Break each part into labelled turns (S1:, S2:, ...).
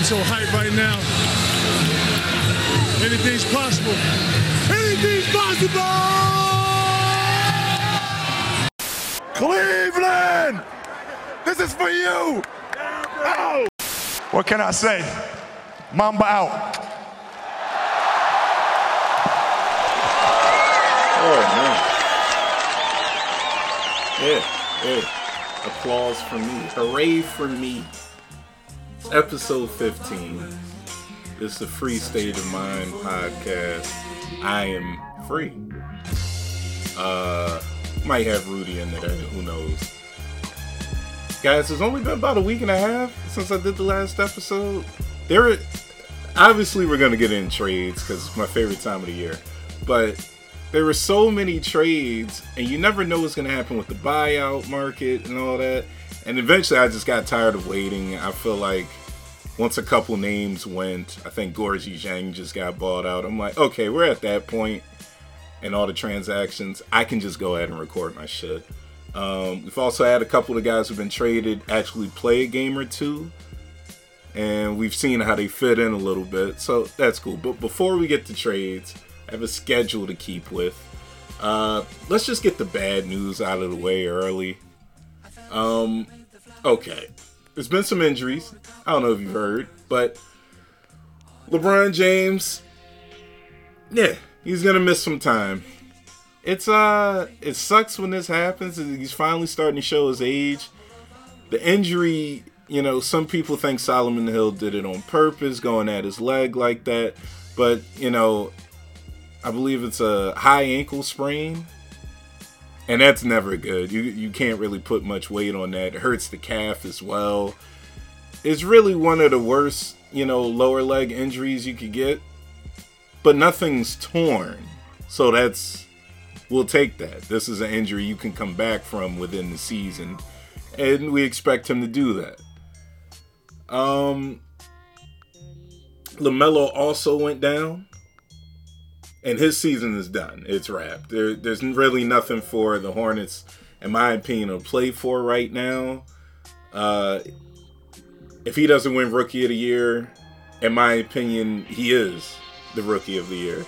S1: I'm so hyped right now. Anything's possible. Anything's possible!
S2: Cleveland! This is for you! Oh! What can I say? Mamba out.
S3: Oh man. Yeah, yeah. Applause for me. Hooray for me. Episode 15. This is the Free State of Mind podcast. I am free. Uh might have Rudy in there, who knows. Guys, it's only been about a week and a half since I did the last episode. There obviously we're gonna get in trades because it's my favorite time of the year. But there were so many trades, and you never know what's gonna happen with the buyout market and all that. And eventually, I just got tired of waiting. I feel like once a couple names went, I think Gorgui Dieng just got bought out. I'm like, okay, we're at that point and all the transactions. I can just go ahead and record my shit. Um, we've also had a couple of guys who've been traded actually play a game or two, and we've seen how they fit in a little bit, so that's cool. But before we get to trades, I have a schedule to keep with. Uh, let's just get the bad news out of the way early. Um, okay, there's been some injuries. I don't know if you've heard, but LeBron James, yeah, he's gonna miss some time. It's uh, it sucks when this happens. He's finally starting to show his age. The injury, you know, some people think Solomon Hill did it on purpose, going at his leg like that. But you know, I believe it's a high ankle sprain, and that's never good. You you can't really put much weight on that. It hurts the calf as well. It's really one of the worst, you know, lower leg injuries you could get. But nothing's torn, so that's we'll take that. This is an injury you can come back from within the season, and we expect him to do that. Um, LaMelo also went down, and his season is done. It's wrapped. There, there's really nothing for the Hornets, in my opinion, to play for right now. Uh, if he doesn't win Rookie of the Year, in my opinion, he is the Rookie of the Year.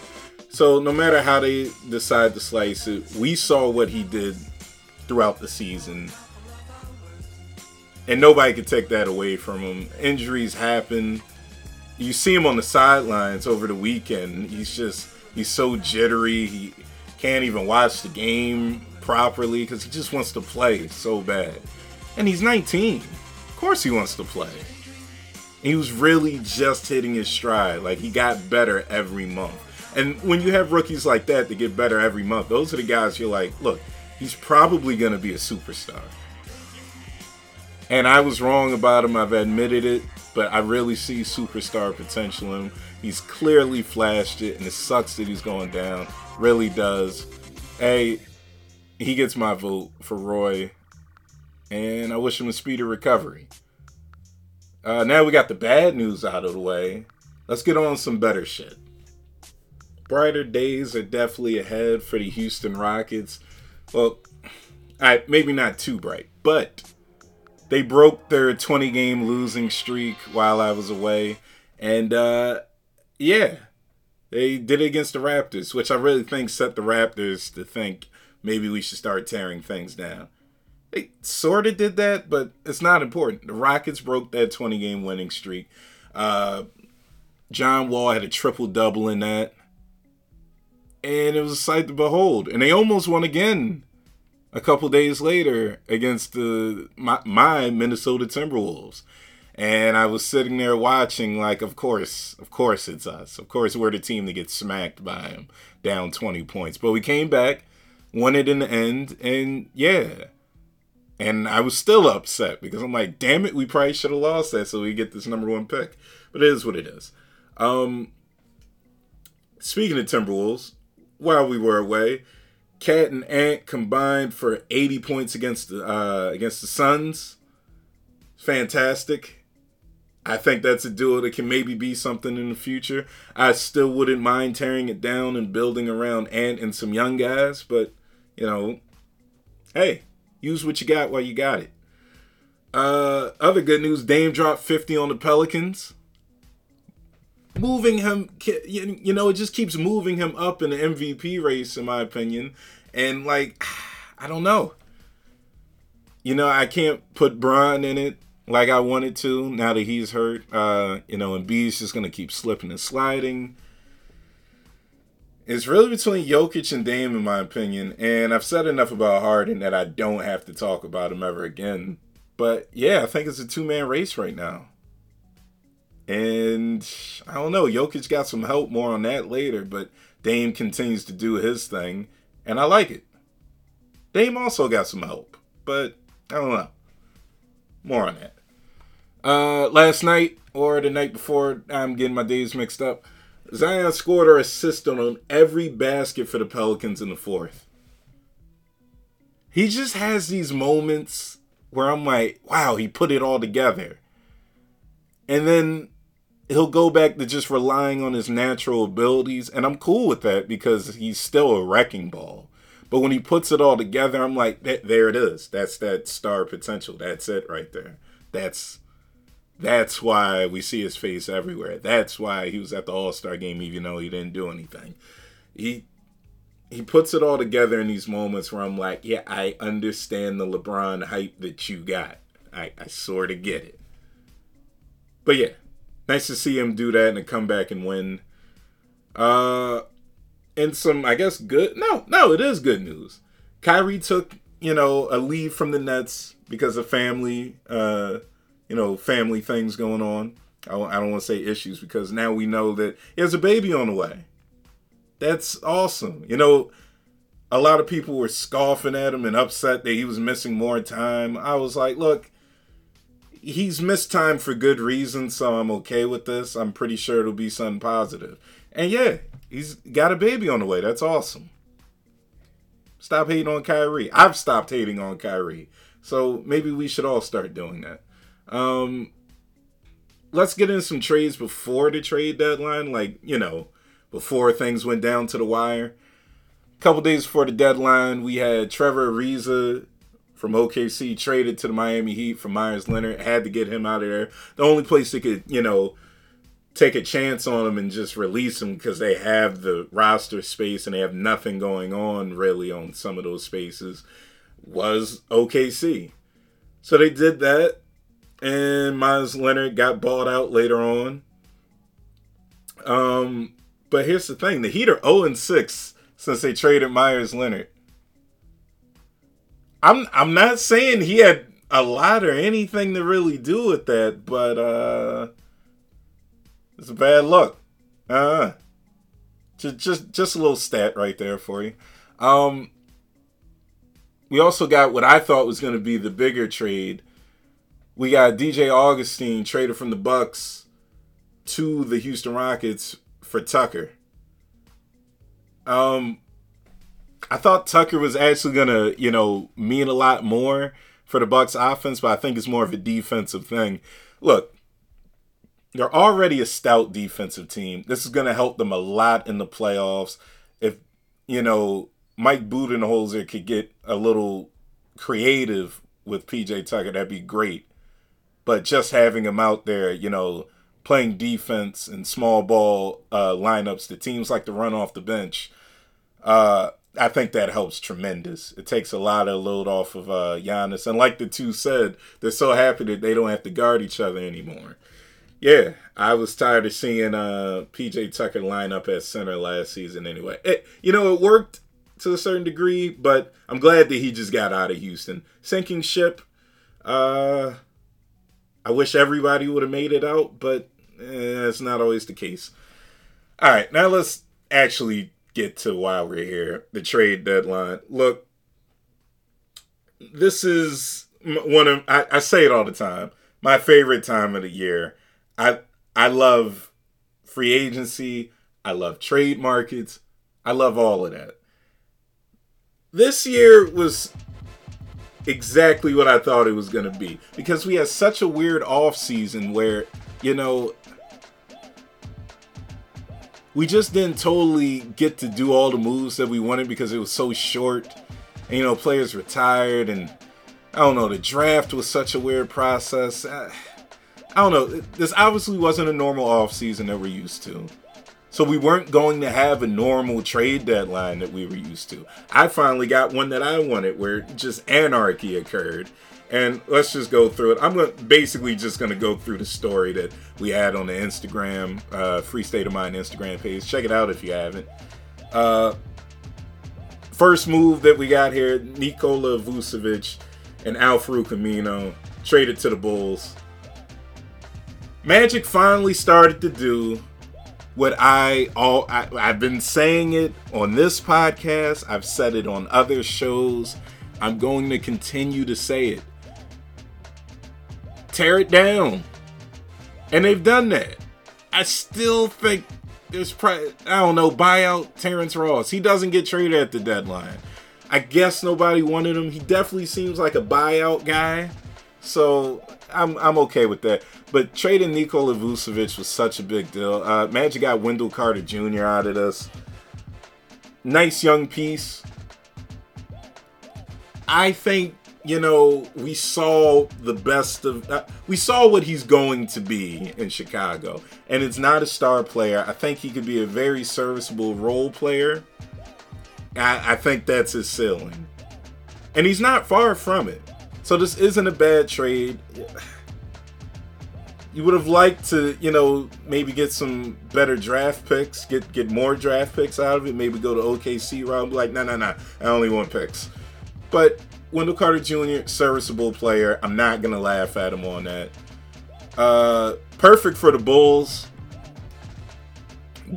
S3: So no matter how they decide to slice it, we saw what he did throughout the season. And nobody could take that away from him. Injuries happen. You see him on the sidelines over the weekend. He's just he's so jittery. He can't even watch the game properly because he just wants to play so bad. And he's 19. Course he wants to play. He was really just hitting his stride. Like he got better every month. And when you have rookies like that that get better every month, those are the guys you're like, look, he's probably going to be a superstar. And I was wrong about him. I've admitted it, but I really see superstar potential in him. He's clearly flashed it, and it sucks that he's going down. Really does. Hey, he gets my vote for Roy, and I wish him a speedy recovery. Uh, now we got the bad news out of the way. Let's get on some better shit brighter days are definitely ahead for the Houston Rockets. Well, I maybe not too bright, but they broke their 20 game losing streak while I was away. And uh yeah, they did it against the Raptors, which I really think set the Raptors to think maybe we should start tearing things down. They sort of did that, but it's not important. The Rockets broke that 20 game winning streak. Uh, John Wall had a triple double in that and it was a sight to behold. And they almost won again a couple days later against the my, my, Minnesota Timberwolves. And I was sitting there watching, like, of course, of course it's us. Of course we're the team that gets smacked by them, down 20 points. But we came back, won it in the end, and yeah. And I was still upset because I'm like, damn it, we probably should have lost that so we get this number one pick. But it is what it is. Um, speaking of Timberwolves, while we were away. Cat and Ant combined for 80 points against the uh, against the Suns. Fantastic. I think that's a duo that can maybe be something in the future. I still wouldn't mind tearing it down and building around Ant and some young guys, but you know, hey, use what you got while you got it. Uh, other good news: Dame dropped 50 on the Pelicans. moving him. You know, it just keeps moving him up in the MVP race, in my opinion. And like, I don't know. You know, I can't put Bron in it like I wanted to now that he's hurt. Uh, you know, and B's just gonna keep slipping and sliding. It's really between Jokic and Dame, in my opinion. And I've said enough about Harden that I don't have to talk about him ever again. But yeah, I think it's a two man race right now. And I don't know, Jokic got some help more on that later, but Dame continues to do his thing, and I like it. Dame also got some help, but I don't know. More on that. Uh, last night or the night before, I'm getting my days mixed up. Zion scored or assisted on every basket for the Pelicans in the fourth. He just has these moments where I'm like, wow, he put it all together. And then he'll go back to just relying on his natural abilities. And I'm cool with that because he's still a wrecking ball. But when he puts it all together, I'm like, there it is. That's that star potential. That's it right there. That's that's why we see his face everywhere. That's why he was at the All Star game, even though he didn't do anything. He he puts it all together in these moments where I'm like, yeah, I understand the LeBron hype that you got. I, I sort of get it. But yeah, nice to see him do that and come back and win. Uh, and some, I guess, good. No, no, it is good news. Kyrie took, you know, a leave from the Nets because of family, uh, you know, family things going on. I, I don't want to say issues because now we know that he has a baby on the way. That's awesome. You know, a lot of people were scoffing at him and upset that he was missing more time. I was like, look, he's missed time for good reason, so I'm okay with this. I'm pretty sure it'll be something positive. And yeah, he's got a baby on the way. That's awesome. Stop hating on Kyrie. I've stopped hating on Kyrie. So maybe we should all start doing that. Um, let's get in some trades before the trade deadline, like, you know, before things went down to the wire. A couple days before the deadline, we had Trevor Ariza from OKC traded to the Miami Heat for Meyers Leonard. Had to get him out of there. The only place they could, you know, take a chance on him and just release him because they have the roster space and they have nothing going on really on some of those spaces was OKC. So they did that, and Meyers Leonard got bought out later on. Um, but here's the thing: the Heat are 0 6 since they traded Meyers Leonard. I'm I'm not saying he had a lot or anything to really do with that, but uh it's a bad look. Uh just just just a little stat right there for you. Um we also got what I thought was going to be the bigger trade. We got DJ Augustin traded from the Bucks to the Houston Rockets for Tucker. Um I thought Tucker was actually gonna, you know, mean a lot more for the Bucks offense, but I think it's more of a defensive thing. Look, they're already a stout defensive team. This is gonna help them a lot in the playoffs. If you know Mike Budenholzer could get a little creative with PJ Tucker, that'd be great. But just having him out there, you know, playing defense and small ball uh, lineups the teams like to run off the bench. Uh, I think that helps tremendous. It takes a lot of load off of uh, Giannis, and like the two said, they're so happy that they don't have to guard each other anymore. Yeah, I was tired of seeing uh, PJ Tucker line up at center last season. Anyway, it, you know it worked to a certain degree, but I'm glad that he just got out of Houston. Sinking ship. Uh, I wish everybody would have made it out, but eh, not always the case. All right, now let's actually get to why we're here the trade deadline. Look, this is one of I, I, say it all the time. My favorite time of the year. I I love free agency. I love trade markets. I love all of that. This year was exactly what I thought it was going to be because we had such a weird off season where you know we just didn't totally get to do all the moves that we wanted because it was so short. And, you know, players retired, and I don't know, the draft was such a weird process. Uh, I don't know. This obviously wasn't a normal off season that we're used to. So we weren't going to have a normal trade deadline that we were used to. I finally got one that I wanted where just anarchy occurred. And let's just go through it. I'm gonna, basically just going to go through the story that we had on the Instagram, uh, Free State of Mind Instagram page. Check it out if you haven't. Uh, first move that we got here Nikola Vucevic and Al-Farouq Aminu traded to the Bulls. Magic finally started to do what I all I, I've been saying it on this podcast. I've said it on other shows. I'm going to continue to say it. Tear it down. And they've done that. I still think there's probably, I don't know, buyout Terrence Ross. He doesn't get traded at the deadline. I guess nobody wanted him. He definitely seems like a buyout guy. So I'm I'm okay with that. But trading Nikola Vucevic was such a big deal. Uh, Magic got Wendell Carter Jr. out of this. Nice young piece. I think you know we saw the best of. Uh, we saw what he's going to be in Chicago, and it's not a star player. I think he could be a very serviceable role player. I, I think that's his ceiling, and he's not far from it. So this isn't a bad trade. You would have liked to, you know, maybe get some better draft picks, get get more draft picks out of it. Maybe go to OKC route. Like, no, no, no, I only want picks. But Wendell Carter Jr., serviceable player. I'm not gonna laugh at him on that. Uh, perfect for the Bulls.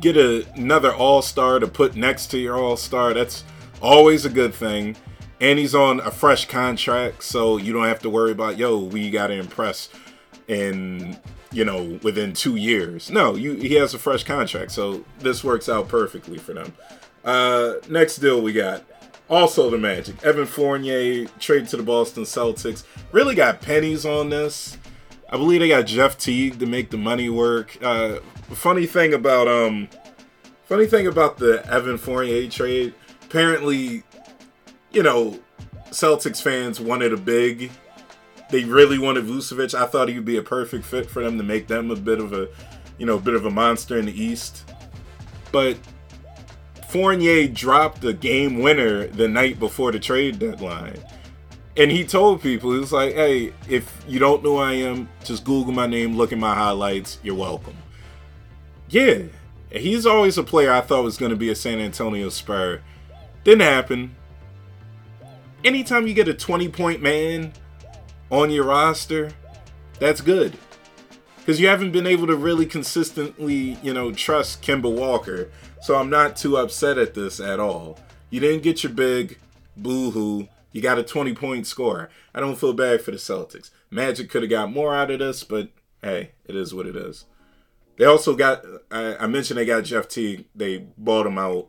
S3: Get a, another All Star to put next to your All Star. That's always a good thing and he's on a fresh contract, so you don't have to worry about yo, we got to impress in you know within two years. No, you he has a fresh contract, so this works out perfectly for them. Uh, next deal we got also the Magic. Evan Fournier traded to the Boston Celtics. Really got pennies on this. I believe they got Jeff Teague to make the money work. Uh, funny thing about um, funny thing about the Evan Fournier trade. Apparently, you know, Celtics fans wanted a big. They really wanted Vucevic. I thought he would be a perfect fit for them to make them a bit of a, you know, a bit of a monster in the East. But Fournier dropped a game winner the night before the trade deadline. And he told people, he was like, hey, if you don't know who I am, just Google my name, look at my highlights, you're welcome. Yeah, he's always a player I thought was going to be a San Antonio Spur. Didn't happen anytime you get a 20 point man on your roster, that's good. Because you haven't been able to really consistently, you know, trust Kemba Walker. So I'm not too upset at this at all. You didn't get your big boo hoo. You got a 20 point score. I don't feel bad for the Celtics. Magic could have got more out of this, but hey, it is what it is. They also got, I, I mentioned they got Jeff Teague. They bought him out.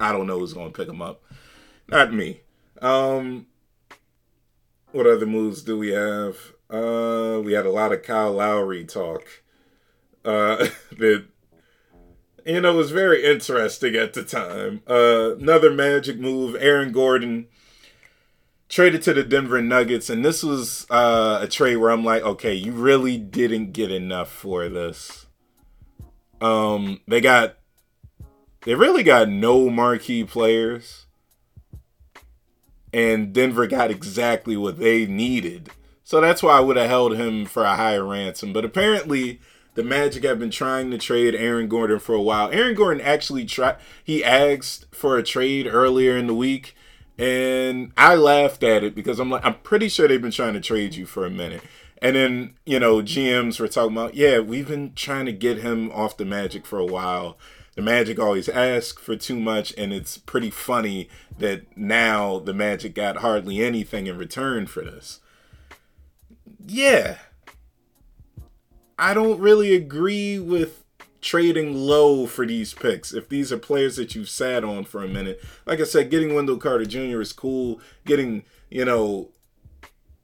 S3: I don't know who's going to pick him up. Not me. Um, what other moves do we have? Uh, we had a lot of Kyle Lowry talk. Uh, that you know was very interesting at the time. Uh, another Magic move: Aaron Gordon traded to the Denver Nuggets, and this was uh, a trade where I'm like, okay, you really didn't get enough for this. Um, they got, they really got no marquee players and Denver got exactly what they needed. So that's why I would have held him for a higher ransom. But apparently, the Magic have been trying to trade Aaron Gordon for a while. Aaron Gordon actually tried, he asked for a trade earlier in the week, and I laughed at it because I'm like, I'm pretty sure they've been trying to trade you for a minute. And then, you know, GMs were talking about, yeah, we've been trying to get him off the Magic for a while the Magic always ask for too much, and it's pretty funny that now the Magic got hardly anything in return for this. Yeah. I don't really agree with trading low for these picks. If these are players that you've sat on for a minute, like I said, getting Wendell Carter Jr. is cool. Getting, you know,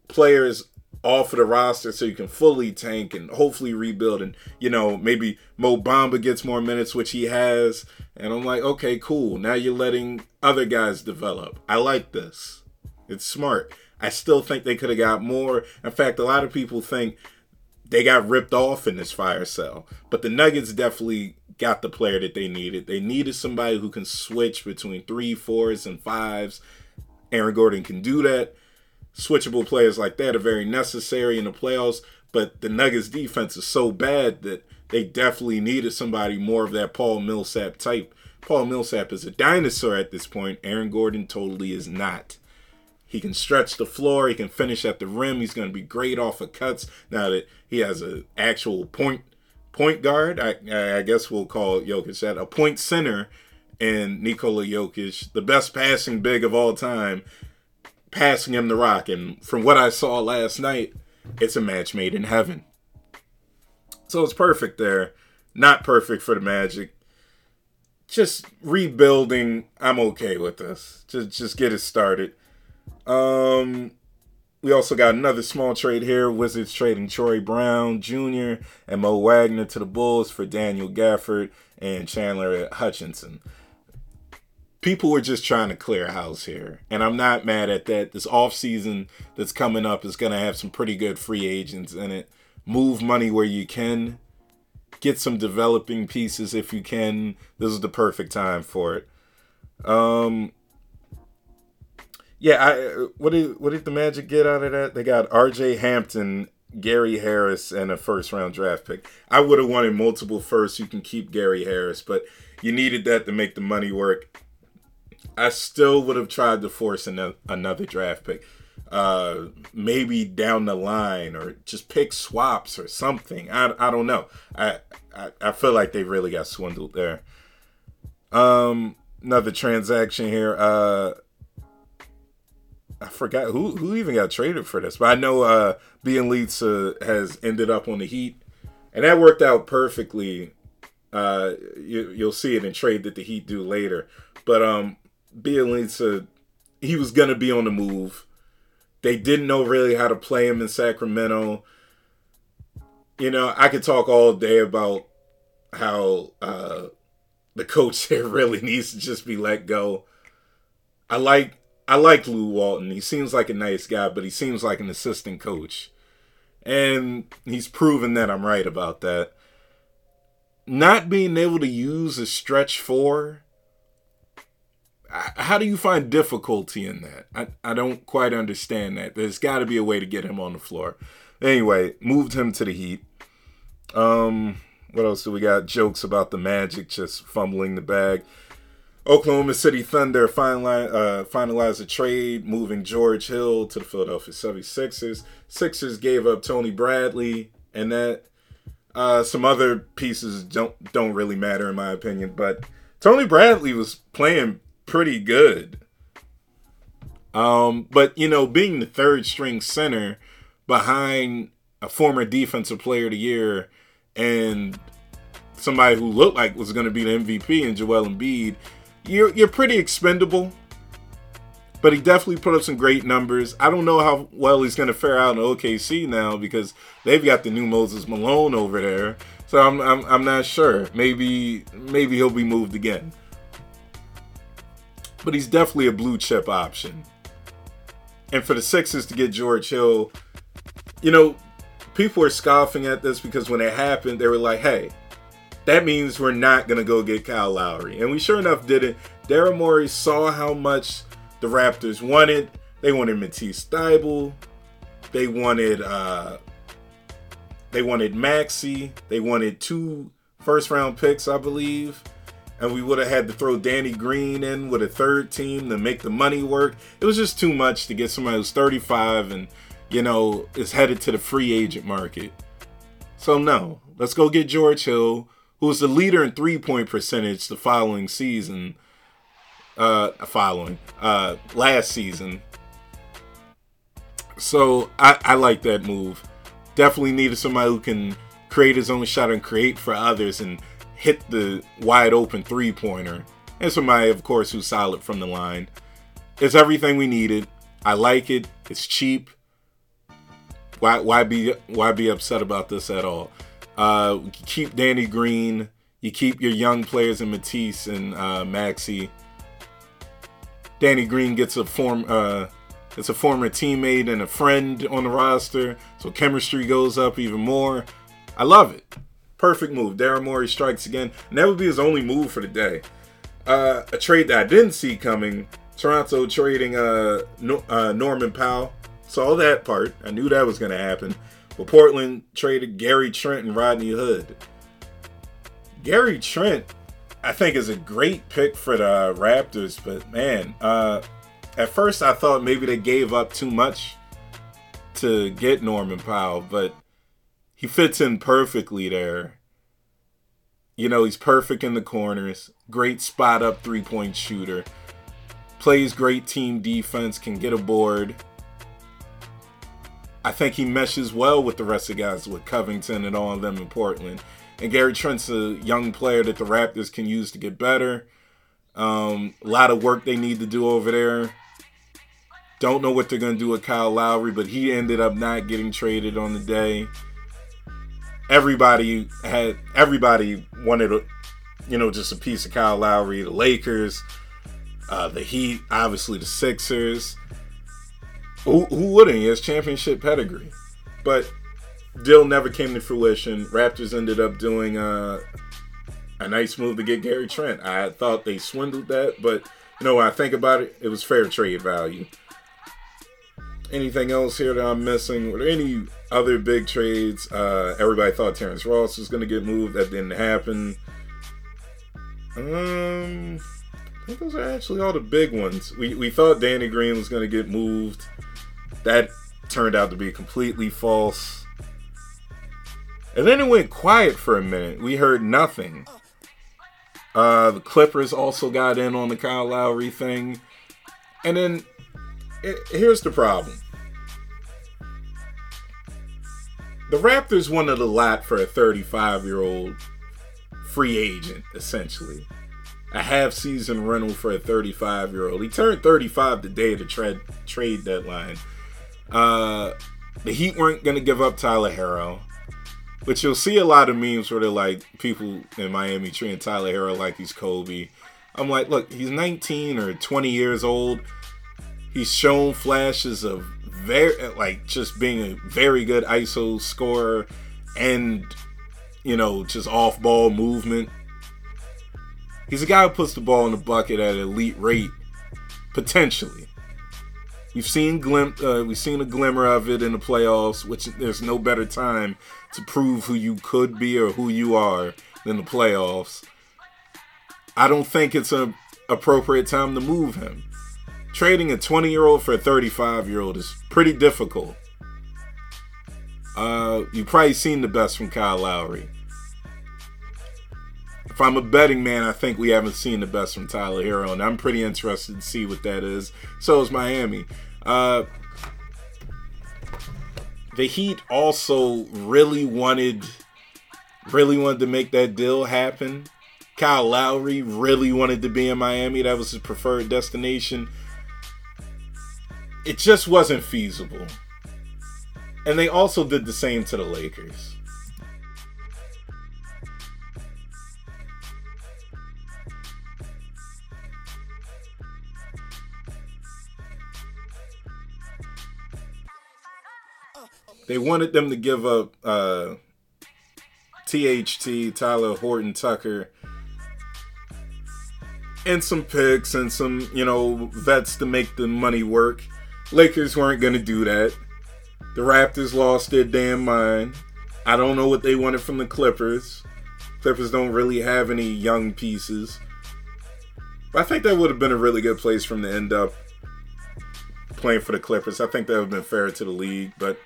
S3: players off of the roster so you can fully tank and hopefully rebuild and you know maybe Mo Bamba gets more minutes which he has and I'm like okay cool now you're letting other guys develop I like this it's smart I still think they could have got more in fact a lot of people think they got ripped off in this fire sale. But the Nuggets definitely got the player that they needed. They needed somebody who can switch between three, fours, and fives. Aaron Gordon can do that. Switchable players like that are very necessary in the playoffs. But the Nuggets defense is so bad that they definitely needed somebody more of that Paul Millsap type. Paul Millsap is a dinosaur at this point. Aaron Gordon totally is not. He can stretch the floor. He can finish at the rim. He's going to be great off of cuts. Now that he has an actual point point guard, I, I guess we'll call Jokic that a point center, and Nikola Jokic, the best passing big of all time, passing him the rock. And from what I saw last night, it's a match made in heaven. So it's perfect there. Not perfect for the Magic. Just rebuilding. I'm okay with this. Just just get it started. Um, we also got another small trade here. Wizards trading Troy Brown Jr. and Mo Wagner to the Bulls for Daniel Gafford and Chandler Hutchison. People were just trying to clear house here, and I'm not mad at that. This offseason that's coming up is going to have some pretty good free agents in it. Move money where you can. Get some developing pieces if you can. This is the perfect time for it. Um, yeah, I what did what did the Magic get out of that? They got R.J. Hampton, Gary Harris, and a first round draft pick. I would have wanted multiple firsts. You can keep Gary Harris, but you needed that to make the money work. I still would have tried to force another, another draft pick. Uh, maybe down the line, or just pick swaps or something. I, I don't know. I, I I feel like they really got swindled there. Um, another transaction here. Uh, I forgot who who even got traded for this, but I know uh Bjelica has ended up on the Heat, and that worked out perfectly. Uh, you, you'll see it in trade that the Heat do later, but um, Bjelica, he was gonna be on the move. They didn't know really how to play him in Sacramento. You know, I could talk all day about how uh, the coach there really needs to just be let go. I like I like Luke Walton. He seems like a nice guy, but he seems like an assistant coach. And he's proven that I'm right about that. Not being able to use a stretch four, how do you find difficulty in that? I, I don't quite understand that. There's got to be a way to get him on the floor. Anyway, moved him to the Heat. Um, what else do we got? Jokes about the Magic just fumbling the bag. Oklahoma City Thunder finalize, uh, finalized a trade, moving George Hill to the Philadelphia 76ers. Sixers gave up Tony Bradley, and that uh, some other pieces don't don't really matter in my opinion. But Tony Bradley was playing pretty good. Um, but you know, being the third string center behind a former defensive player of the year and somebody who looked like was going to be the MVP in Joel Embiid you're you're pretty expendable. But he definitely put up some great numbers. I don't know how well he's going to fare out in OKC now because they've got the new Moses Malone over there. So I'm, I'm, I'm not sure. Maybe maybe he'll be moved again. But he's definitely a blue chip option. And for the Sixers to get George Hill, you know, people were scoffing at this because when it happened, they were like, hey, that means we're not going to go get Kyle Lowry. And we sure enough did it. Daryl Morey saw how much the Raptors wanted. They wanted Matisse Thybulle. They wanted uh they wanted Maxey. They wanted two first round picks, I believe. And we would have had to throw Danny Green in with a third team to make the money work. It was just too much to get somebody who's 35 and, you know, is headed to the free agent market. So no, let's go get George Hill who was the leader in three point percentage the following season. Uh, following uh last season. So I, I like that move. Definitely needed somebody who can create his own shot and create for others and hit the wide open three pointer. And somebody, of course, who's solid from the line. It's everything we needed. I like it. It's cheap. Why why be why be upset about this at all? Uh, keep Danny Green. You keep your young players in Matisse and uh, Maxey. Danny Green gets a form uh, It's a former teammate and a friend on the roster, so chemistry goes up even more. I love it. Perfect move. Daryl Morey strikes again, and that would be his only move for the day. Uh, a trade that I didn't see coming. Toronto trading uh, no- uh, Norman Powell. Saw that part. I knew that was going to happen. But Portland traded Gary Trent and Rodney Hood. Gary Trent, I think, is a great pick for the Raptors, but man, uh, at first I thought maybe they gave up too much to get Norman Powell, but he fits in perfectly there. You know, he's perfect in the corners, great spot up three point shooter, plays great team defense, can get a board. I think he meshes well with the rest of the guys, with Covington and all of them in Portland. And Gary Trent's a young player that the Raptors can use to get better. Um, a lot of work they need to do over there. Don't know what they're going to do with Kyle Lowry, but he ended up not getting traded on the day. Everybody had everybody wanted, a, you know, just a piece of Kyle Lowry. The Lakers, uh, the Heat, obviously the Sixers. Who, who wouldn't? He has championship pedigree, but deal never came to fruition. Raptors ended up doing uh, a nice move to get Gary Trent. I thought they swindled that, but you know, when I think about it, it was fair trade value anything else here that I'm missing? Were there any other big trades? Uh, everybody thought Terrence Ross was going to get moved. That didn't happen. Um, I think those are actually all the big ones. We, we thought Danny Green was going to get moved. That turned out to be completely false. And then it went quiet for a minute. We heard nothing. Uh, the Clippers also got in on the Kyle Lowry thing. And then it, here's the problem. The Raptors wanted a lot for a 35 year old free agent, essentially. A half season rental for a 35 year old. He turned 35 the day of the trade trade deadline. Uh, the Heat weren't going to give up Tyler Herro, but you'll see a lot of memes where they're like people in Miami treating Tyler Herro like he's Kobe. I'm like, look, he's 19 or 20 years old. He's shown flashes of very like just being a very good ISO scorer and you know just off ball movement. He's a guy who puts the ball in the bucket at elite rate, potentially. We've seen glim- uh, we've seen a glimmer of it in the playoffs, which there's no better time to prove who you could be or who you are than the playoffs. I don't think it's an appropriate time to move him trading a 20 year old for a 35 year old is pretty difficult. Uh, you've probably seen the best from Kyle Lowry. If I'm a betting man, I think we haven't seen the best from Tyler Herro, and I'm pretty interested to see what that is. So is Miami. Uh, the Heat also really wanted, really wanted to make that deal happen. Kyle Lowry really wanted to be in Miami. That was his preferred destination it just wasn't feasible. And they also did the same to the Lakers. They wanted them to give up uh, THT, Tyler Horton Tucker, and some picks and some, you know, vets to make the money work. Lakers weren't going to do that. The Raptors lost their damn mind. I don't know what they wanted from the Clippers. Clippers don't really have any young pieces. But I think that would have been a really good place for them to end up playing for the Clippers. I think that would have been fair to the league, but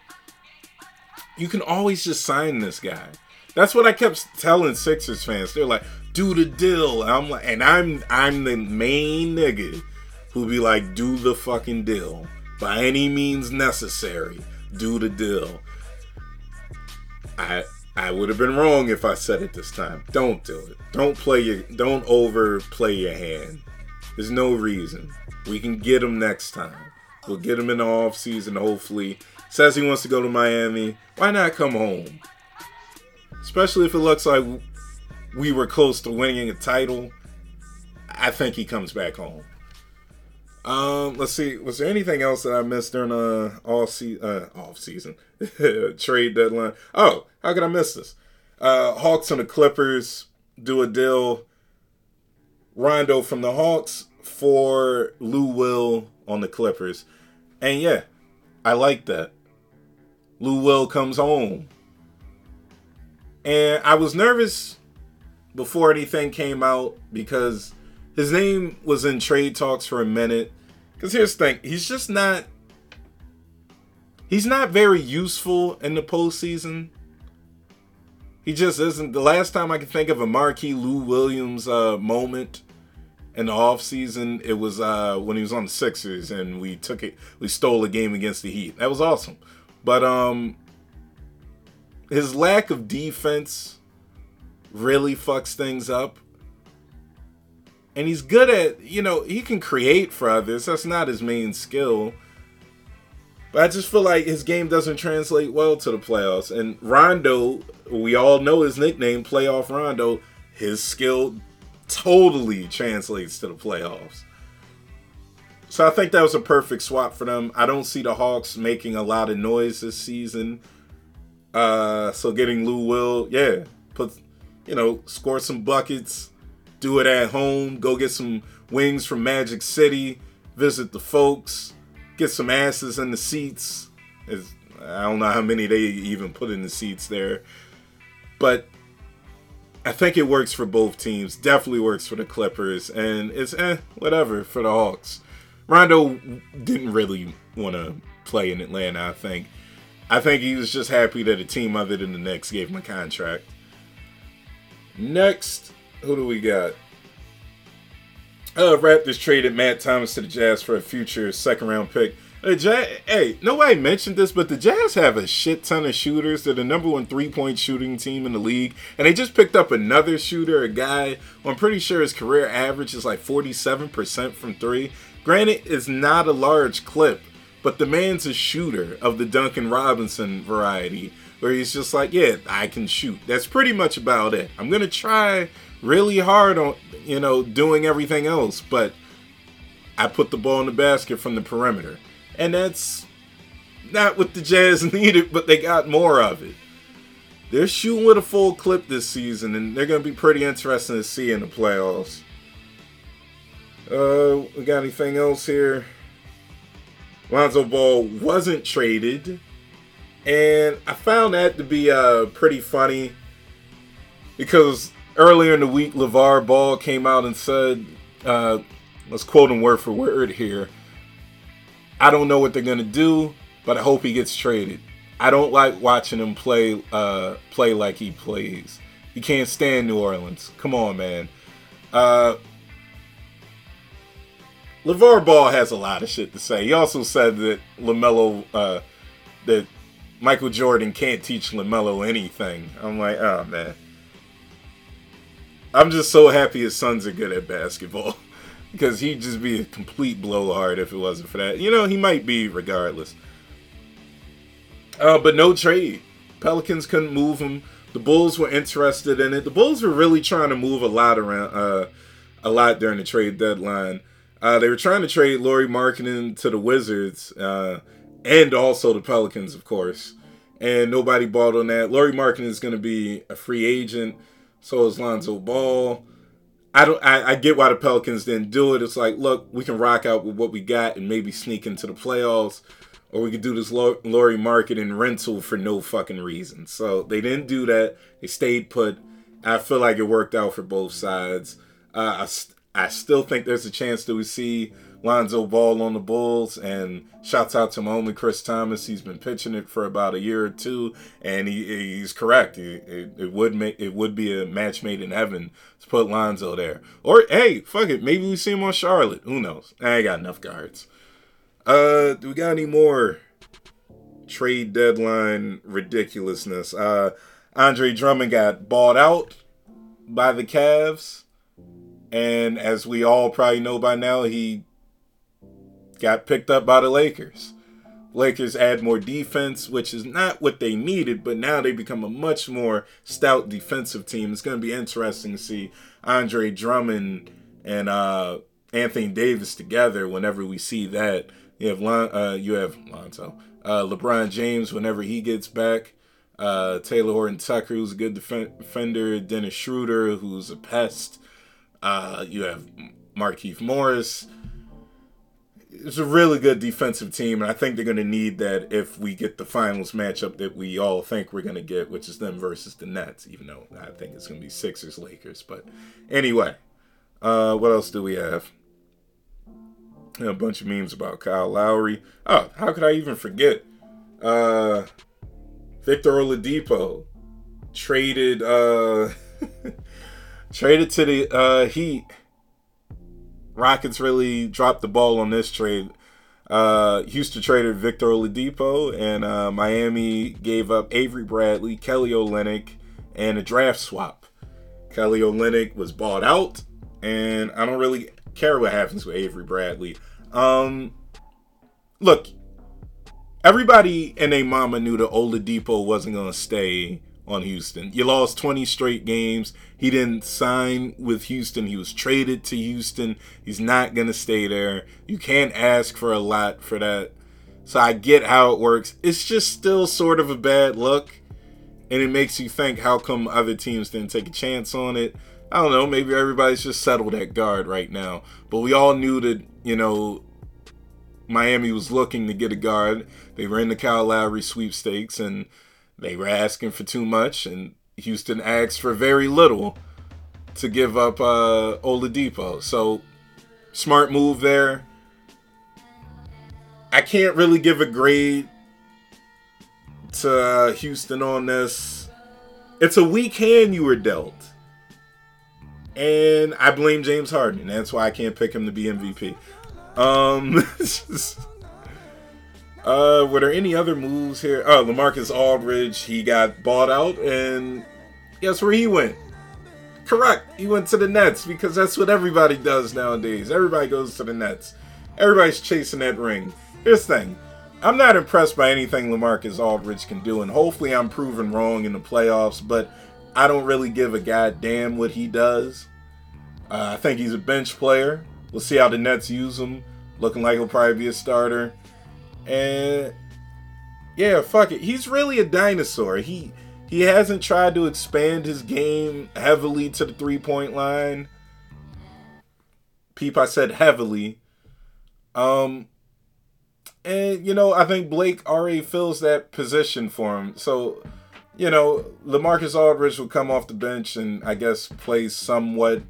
S3: you can always just sign this guy. That's what I kept telling Sixers fans. They're like, "Do the deal." And I'm like, and I'm I'm the main nigga who be like, "Do the fucking deal." By any means necessary, do the deal. I I would have been wrong if I said it this time. Don't do it. Don't play your don't overplay your hand. There's no reason. We can get him next time. We'll get him in the off season, hopefully. Says he wants to go to Miami. Why not come home? Especially if it looks like we were close to winning a title. I think he comes back home. Um, let's see. Was there anything else that I missed during uh all se- uh off season trade deadline? Oh, how could I miss this? Uh, Hawks and the Clippers do a deal. Rondo from the Hawks for Lou Will on the Clippers, and yeah, I like that. Lou Will comes home, and I was nervous before anything came out because his name was in trade talks for a minute. Because here's the thing, he's just not. He's not very useful in the postseason. He just isn't. The last time I can think of a marquee Lou Williams uh, moment in the offseason, it was uh, when he was on the Sixers and we took it, we stole a game against the Heat. That was awesome. But um, his lack of defense really fucks things up and he's good at you know he can create for others. That's not his main skill. But i just feel like his game doesn't translate well to the playoffs. And rondo we all know his nickname playoff rondo his skill totally translates to the playoffs. So i think that was a perfect swap for them. I don't see the hawks making a lot of noise this season. Uh so getting lou will yeah put you know score some buckets do it at home, go get some wings from Magic City, visit the folks, get some asses in the seats. It's, I don't know how many they even put in the seats there. But I think it works for both teams. Definitely works for the Clippers. And it's eh, whatever for the Hawks. Rondo didn't really want to play in Atlanta, I think. I think he was just happy that a team other than the Knicks gave him a contract. Next, who do we got? Uh, Raptors traded Matt Thomas to the Jazz for a future second round pick. The Jazz, hey, nobody mentioned this, but the Jazz have a shit ton of shooters. They're the number one three point shooting team in the league. And they just picked up another shooter, a guy I'm pretty sure his career average is like 47% from three. Granted, it's not a large clip, but the man's a shooter of the Duncan Robinson variety, where he's just like, yeah, I can shoot. That's pretty much about it. I'm going to try really hard on you know doing everything else, but I put the ball in the basket from the perimeter, and that's not what the Jazz needed, but they got more of it. They're shooting with a full clip this season, and they're going to be pretty interesting to see in the playoffs. Uh, we got anything else here? Lonzo Ball wasn't traded, and I found that to be uh pretty funny because earlier in the week, LeVar Ball came out and said, uh, let's quote him word for word here. I don't know what they're gonna do, but I hope he gets traded. I don't like watching him play uh, play like he plays. He can't stand New Orleans. Come on, man. Uh, LeVar Ball has a lot of shit to say. He also said that LaMelo, uh, that Michael Jordan can't teach LaMelo anything. I'm like, oh, man. I'm just so happy his sons are good at basketball because he'd just be a complete blowhard if it wasn't for that. You know, he might be regardless. Uh, but no trade. Pelicans couldn't move him. The Bulls were interested in it. The Bulls were really trying to move a lot around, uh, a lot during the trade deadline. Uh, they were trying to trade Lauri Markkanen to the Wizards, uh, and also the Pelicans, of course. And nobody bought on that. Lauri Markkanen is going to be a free agent. So is Lonzo Ball. I don't. I, I, get why the Pelicans didn't do it. It's like, look, we can rock out with what we got and maybe sneak into the playoffs, or we could do this Lauri Markkanen rental for no fucking reason. So they didn't do that. They stayed put. I feel like it worked out for both sides. Uh, I, I still think there's a chance that we see Lonzo Ball on the Bulls. And shouts out to my only Chris Thomas. He's been pitching it for about a year or two, and he, he's correct. It, it, it, would make it would be a match made in heaven to put Lonzo there. Or hey, fuck it, maybe we see him on Charlotte. Who knows? I ain't got enough guards. Uh, do we got any more trade deadline ridiculousness? Uh, Andre Drummond got bought out by the Cavs. And as we all probably know by now, he got picked up by the Lakers. Lakers add more defense, which is not what they needed, but now they become a much more stout defensive team. It's going to be interesting to see Andre Drummond and uh, Anthony Davis together. Whenever we see that, you have Lon, uh, you have Lonzo, uh, LeBron James. Whenever he gets back, uh, Talen Horton-Tucker, who's a good defender, Dennis Schroeder, who's a pest. Uh, you have Markieff Morris. It's a really good defensive team, and I think they're going to need that if we get the finals matchup that we all think we're going to get, which is them versus the Nets, even though I think it's going to be Sixers Lakers. But anyway, uh, what else do we have? A bunch of memes about Kyle Lowry. Oh, how could I even forget? Uh, Victor Oladipo traded uh, traded to the uh, Heat Rockets really dropped the ball on this trade. Uh, Houston traded Victor Oladipo, and uh, Miami gave up Avery Bradley, Kelly Olynyk, and a draft swap. Kelly Olynyk was bought out, and I don't really care what happens with Avery Bradley. Um, look, everybody and their mama knew that Oladipo wasn't going to stay on Houston. You lost 20 straight games. He didn't sign with Houston. He was traded to Houston. He's not going to stay there. You can't ask for a lot for that. So I get how it works. It's just still sort of a bad look. And it makes you think how come other teams didn't take a chance on it? I don't know. Maybe everybody's just settled at guard right now. But we all knew that, you know, Miami was looking to get a guard. They were in the Kyle Lowry sweepstakes and they were asking for too much, and Houston asked for very little to give up uh, Oladipo. So smart move there. I can't really give a grade to uh, Houston on this. It's a weak hand you were dealt. And I blame James Harden. That's why I can't pick him to be MVP. Um, Uh, were there any other moves here? Oh, LaMarcus Aldridge, he got bought out, and guess where he went? Correct. He went to the Nets because that's what everybody does nowadays. Everybody goes to the Nets. Everybody's chasing that ring. Here's the thing. I'm not impressed by anything LaMarcus Aldridge can do, and hopefully I'm proven wrong in the playoffs, but I don't really give a goddamn what he does. Uh, I think he's a bench player. We'll see how the Nets use him. Looking like he'll probably be a starter. And yeah, fuck it. He's really a dinosaur. He he hasn't tried to expand his game heavily to the three point line. Peep, I said heavily. Um, and you know, I think Blake already fills that position for him. So, you know, LaMarcus Aldridge will come off the bench and I guess play somewhat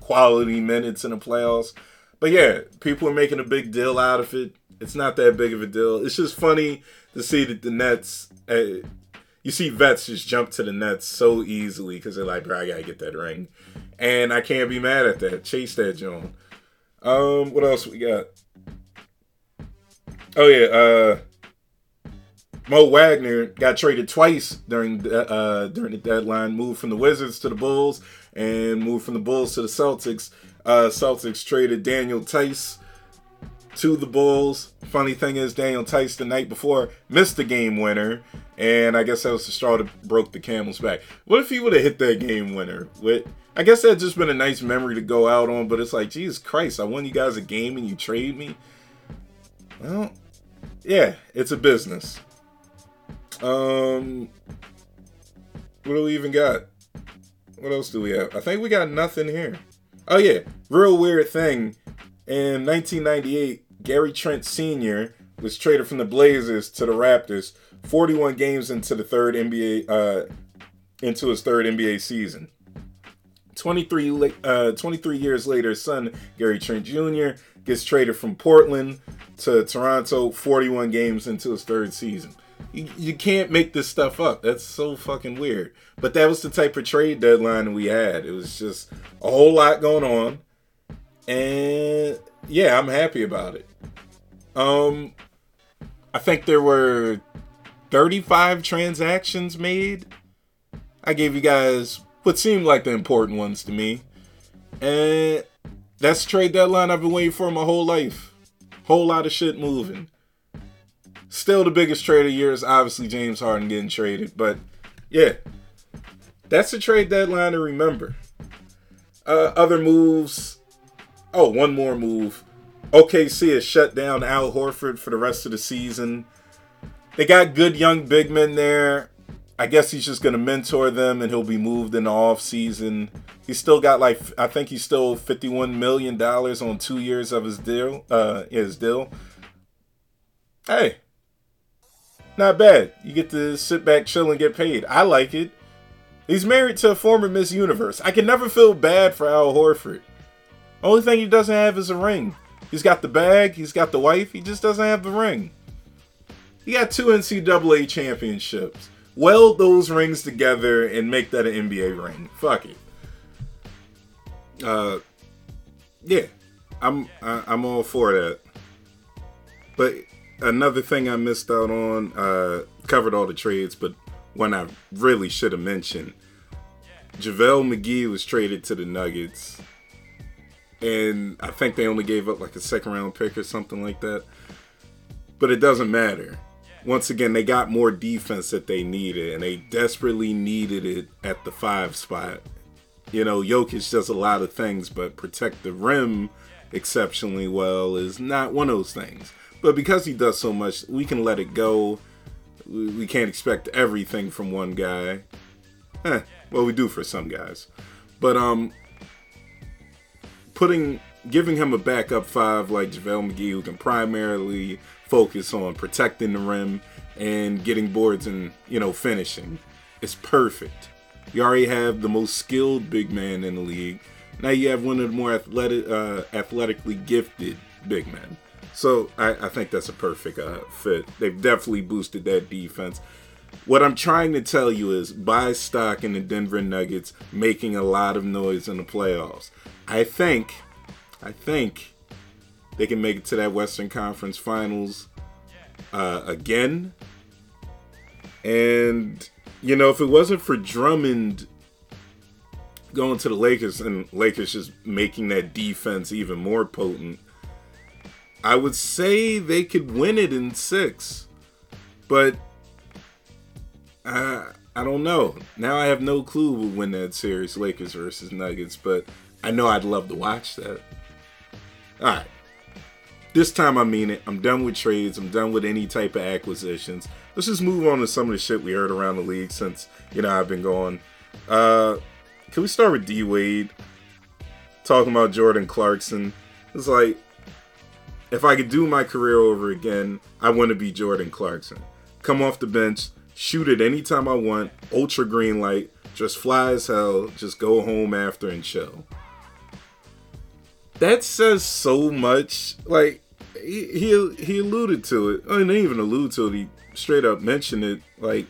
S3: quality minutes in the playoffs. But yeah, people are making a big deal out of it. It's not that big of a deal. It's just funny to see that the Nets. Uh, you see vets just jump to the Nets so easily because they're like, bro, I gotta get that ring, and I can't be mad at that. Chase that, John. Um, what else we got? Oh yeah, uh, Mo Wagner got traded twice during the, uh, during the deadline. Moved from the Wizards to the Bulls, and moved from the Bulls to the Celtics. Uh, Celtics traded Daniel Theis to the Bulls. Funny thing is, Daniel Theis the night before missed the game winner, and I guess that was the straw that broke the camel's back. What if he would have hit that game winner? With I guess that just been a nice memory to go out on, but it's like, Jesus Christ, I won you guys a game and you trade me. Well, yeah, it's a business. Um, what do we even got? What else do we have? I think we got nothing here. Oh yeah, real weird thing. In 1998, Gary Trent Sr. was traded from the Blazers to the Raptors 41 games into the third NBA uh, into his third NBA season. 23, uh, 23 years later, son Gary Trent Jr. gets traded from Portland to Toronto 41 games into his third season. You can't make this stuff up. That's so fucking weird. But that was the type of trade deadline we had. It was just a whole lot going on and yeah, I'm happy about it. Um, I think there were 35 transactions made. I gave you guys what seemed like the important ones to me, and that's trade deadline I've been waiting for my whole life. Whole lot of shit moving. Still, the biggest trade of year is obviously James Harden getting traded, but yeah, that's the trade deadline to remember. Uh, other moves oh, one more move. OKC has shut down Al Horford for the rest of the season. They got good young big men there. I guess he's just going to mentor them and he'll be moved in the off season. He's still got like I think he's still 51 million dollars on 2 years of his deal uh his deal. Hey. Not bad. You get to sit back, chill and get paid. I like it. He's married to a former Miss Universe. I can never feel bad for Al Horford. Only thing he doesn't have is a ring. He's got the bag, he's got the wife, he just doesn't have the ring. He got two NCAA championships. Weld those rings together and make that an NBA ring. Fuck it. Uh, yeah, I'm I, I'm all for that. But another thing I missed out on, uh, covered all the trades, but one I really should have mentioned. JaVale McGee was traded to the Nuggets and I think they only gave up like a second round pick or something like that. But it doesn't matter. Once again, they got more defense that they needed, and they desperately needed it at the five spot. You know, Jokic does a lot of things, but protect the rim exceptionally well is not one of those things. But because he does so much, we can let it go. We can't expect everything from one guy. Eh, well, we do for some guys. But um, putting giving him a backup five like JaVale McGee who can primarily focus on protecting the rim and getting boards and, you know, finishing. It's perfect. You already have the most skilled big man in the league. Now you have one of the more athletic, uh, athletically gifted big men. So I, I think that's a perfect uh, fit. They've definitely boosted that defense. What I'm trying to tell you is buy stock in the Denver Nuggets making a lot of noise in the playoffs. I think, I think they can make it to that Western Conference Finals uh, again. And you know, if it wasn't for Drummond going to the Lakers and Lakers just making that defense even more potent, I would say they could win it in six. But I don't know. Now I have no clue who will win that series, Lakers versus Nuggets. But I know I'd love to watch that. All right. This time I mean it. I'm done with trades. I'm done with any type of acquisitions. Let's just move on to some of the shit we heard around the league since, you know, I've been going. Uh, can we start with D Wade? Talking about Jordan Clarkson. It's like, if I could do my career over again, I want to be Jordan Clarkson. Come off the bench, shoot it anytime I want, ultra green light, just fly as hell, just go home after and chill that says so much. Like he he, he alluded to it. I didn't even allude to it. He straight up mentioned it. Like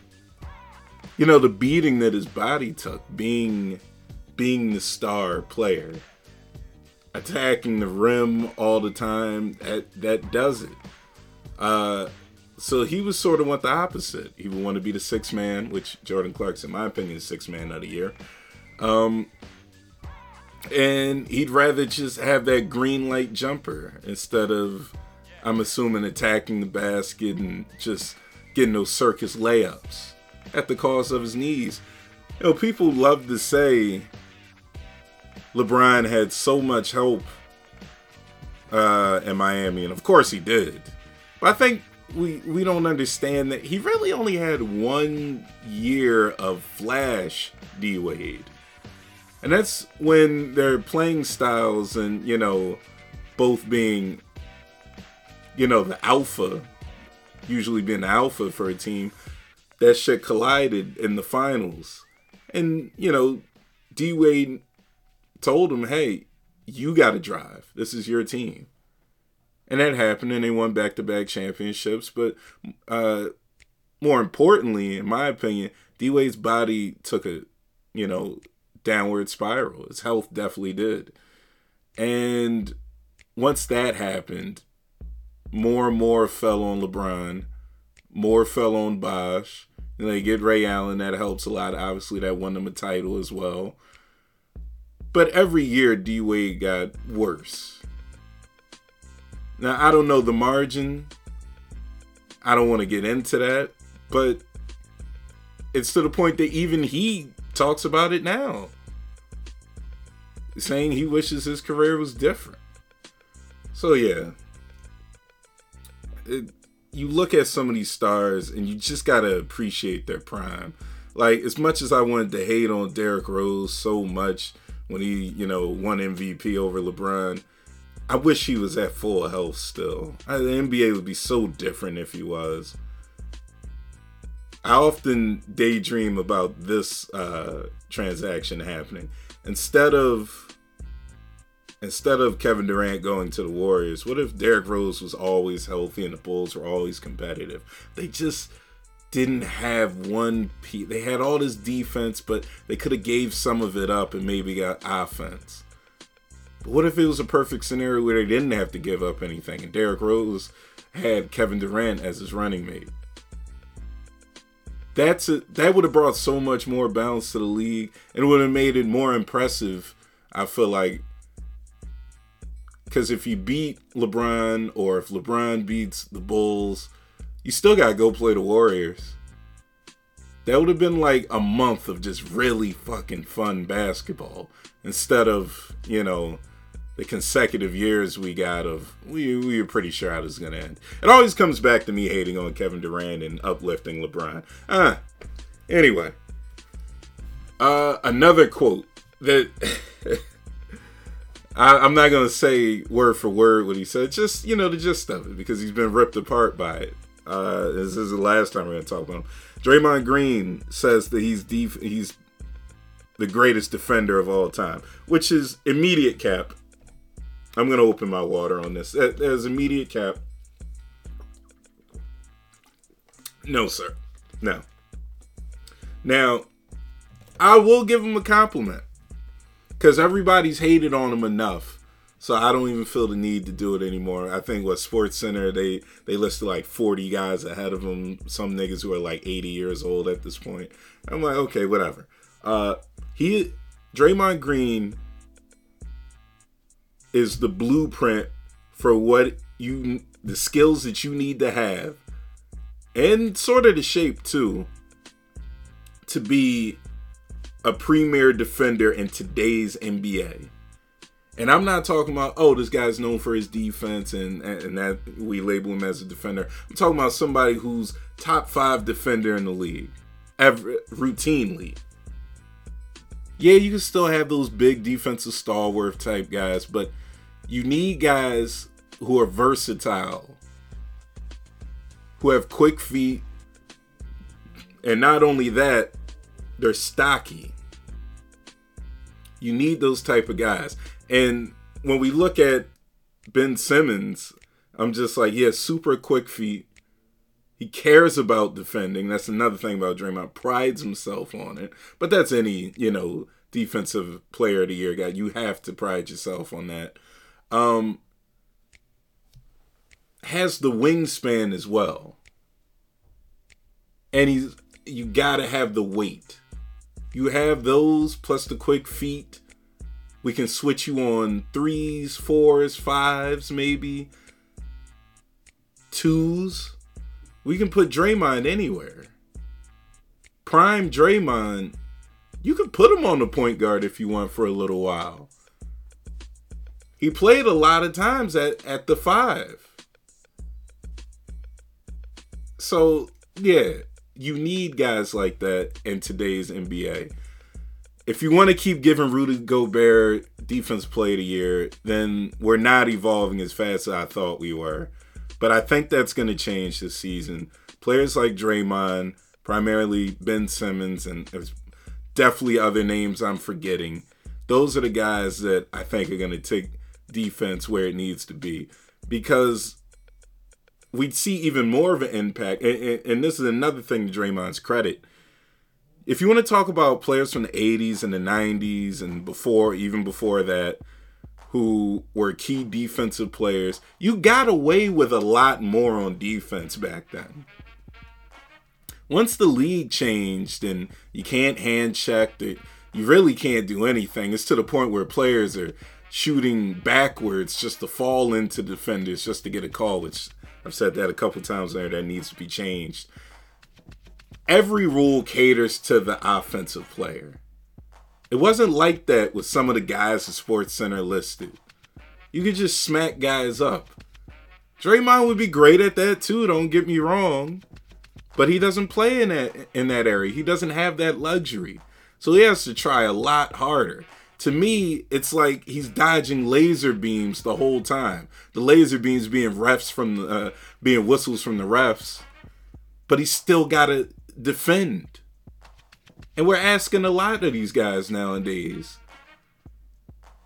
S3: you know, the beating that his body took, being being the star player, attacking the rim all the time. That that does it. Uh, so he was sort of what the opposite. He would want to be the six man, which Jordan Clarkson, in my opinion, is six man of the year. Um, and he'd rather just have that green light jumper instead of I'm assuming attacking the basket and just getting those circus layups at the cost of his knees. You know, people love to say LeBron had so much help uh, in Miami, and of course he did. But I think we we don't understand that he really only had one year of flash D Wade. And that's when their playing styles and, you know, both being, you know, the alpha, usually being alpha for a team, that shit collided in the finals. And, you know, D Wade told him, hey, you got to drive. This is your team. And that happened, and they won back to back championships. But uh, more importantly, in my opinion, D Wade's body took a, you know, downward spiral. His health definitely did. And once that happened, more and more fell on LeBron, more fell on Bosh. And they get Ray Allen, that helps a lot. Obviously, that won them a title as well. But every year, D Wade got worse. Now, I don't know the margin. I don't want to get into that. But it's to the point that even he talks about it now, saying he wishes his career was different. So yeah, it, you look at some of these stars and you just gotta appreciate their prime. Like as much as I wanted to hate on Derrick Rose so much when he, you know, won MVP over LeBron, I wish he was at full health still. The NBA would be so different if he was. I often daydream about this uh, transaction happening. Instead of instead of Kevin Durant going to the Warriors, what if Derrick Rose was always healthy and the Bulls were always competitive? They just didn't have one piece. They had all this defense, but they could have gave some of it up and maybe got offense. But what if it was a perfect scenario where they didn't have to give up anything and Derrick Rose had Kevin Durant as his running mate? That's a, that would have brought so much more balance to the league and would have made it more impressive. I feel like because if you beat LeBron or if LeBron beats the Bulls, you still got to go play the Warriors. That would have been like a month of just really fucking fun basketball instead of, you know, the consecutive years we got of we we were pretty sure how this was gonna end. It always comes back to me hating on Kevin Durant and uplifting LeBron. Ah, anyway, uh, another quote that I, am not gonna say word for word what he said, just you know the gist of it because he's been ripped apart by it. Uh, this is the last time we're gonna talk about him. Draymond Green says that he's def- he's the greatest defender of all time, which is immediate cap. I'm gonna open my water on this. As immediate cap. No, sir. No. Now, I will give him a compliment because everybody's hated on him enough. So I don't even feel the need to do it anymore. I think what SportsCenter they they listed like 40 guys ahead of him. Some niggas who are like 80 years old at this point. I'm like, okay, whatever. Uh, he Draymond Green is the blueprint for what you the skills that you need to have, and sort of the shape too, to be a premier defender in today's NBA. And I'm not talking about oh this guy's known for his defense and and that we label him as a defender. I'm talking about somebody who's top five defender in the league, ever routinely. Yeah, you can still have those big defensive stalwart type guys, but you need guys who are versatile, who have quick feet, and not only that, they're stocky. You need those type of guys. And when we look at Ben Simmons, I'm just like, has super quick feet. He cares about defending. That's another thing about Draymond. Prides himself on it. But that's any, you know, defensive player of the year guy. You have to pride yourself on that. Um has the wingspan as well. And he's you gotta have the weight. You have those plus the quick feet. We can switch you on threes, fours, fives, maybe twos. We can put Draymond anywhere. Prime Draymond, you can put him on the point guard if you want for a little while. He played a lot of times at, at the five. So, yeah, you need guys like that in today's NBA. If you want to keep giving Rudy Gobert defense play of the year, then we're not evolving as fast as I thought we were. But I think that's going to change this season. Players like Draymond, primarily Ben Simmons, and there's definitely other names I'm forgetting. Those are the guys that I think are going to take defense where it needs to be. Because we'd see even more of an impact. And, and, and, this is another thing to Draymond's credit. If you want to talk about players from the 80s and the 90s and before, even before that, who were key defensive players, you got away with a lot more on defense back then. Once the league changed and you can't hand check, you really can't do anything. It's to the point where players are shooting backwards just to fall into defenders just to get a call, which I've said that a couple times there that needs to be changed. Every rule caters to the offensive player. It wasn't like that with some of the guys the SportsCenter listed. You could just smack guys up. Draymond would be great at that too, don't get me wrong. But he doesn't play in that in that area. He doesn't have that luxury. So he has to try a lot harder. To me, it's like he's dodging laser beams the whole time. The laser beams being refs from the uh, being whistles from the refs. But he's still got to defend. And we're asking a lot of these guys nowadays.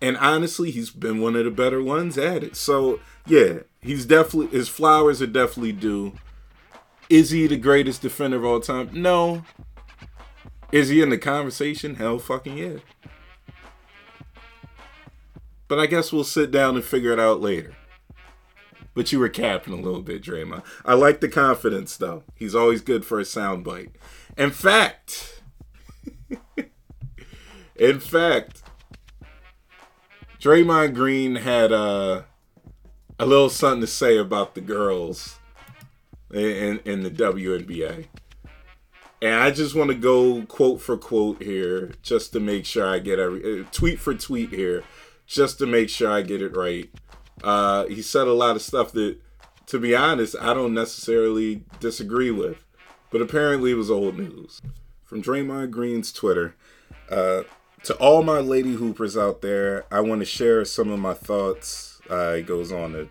S3: And honestly, he's been one of the better ones at it. So, yeah, he's definitely his flowers are definitely due. Is he the greatest defender of all time? No. Is he in the conversation? Hell fucking yeah. But I guess we'll sit down and figure it out later. But you were capping a little bit, Draymond. I like the confidence though. He's always good for a soundbite. In fact, in fact, Draymond Green had uh, a little something to say about the girls in, in the WNBA. And I just want to go quote for quote here, just to make sure I get every uh, tweet for tweet here, just to make sure I get it right. Uh, he said a lot of stuff that, to be honest, I don't necessarily disagree with, but apparently it was old news. From Draymond Green's Twitter, uh, to all my lady hoopers out there, I want to share some of my thoughts. Uh, he goes on to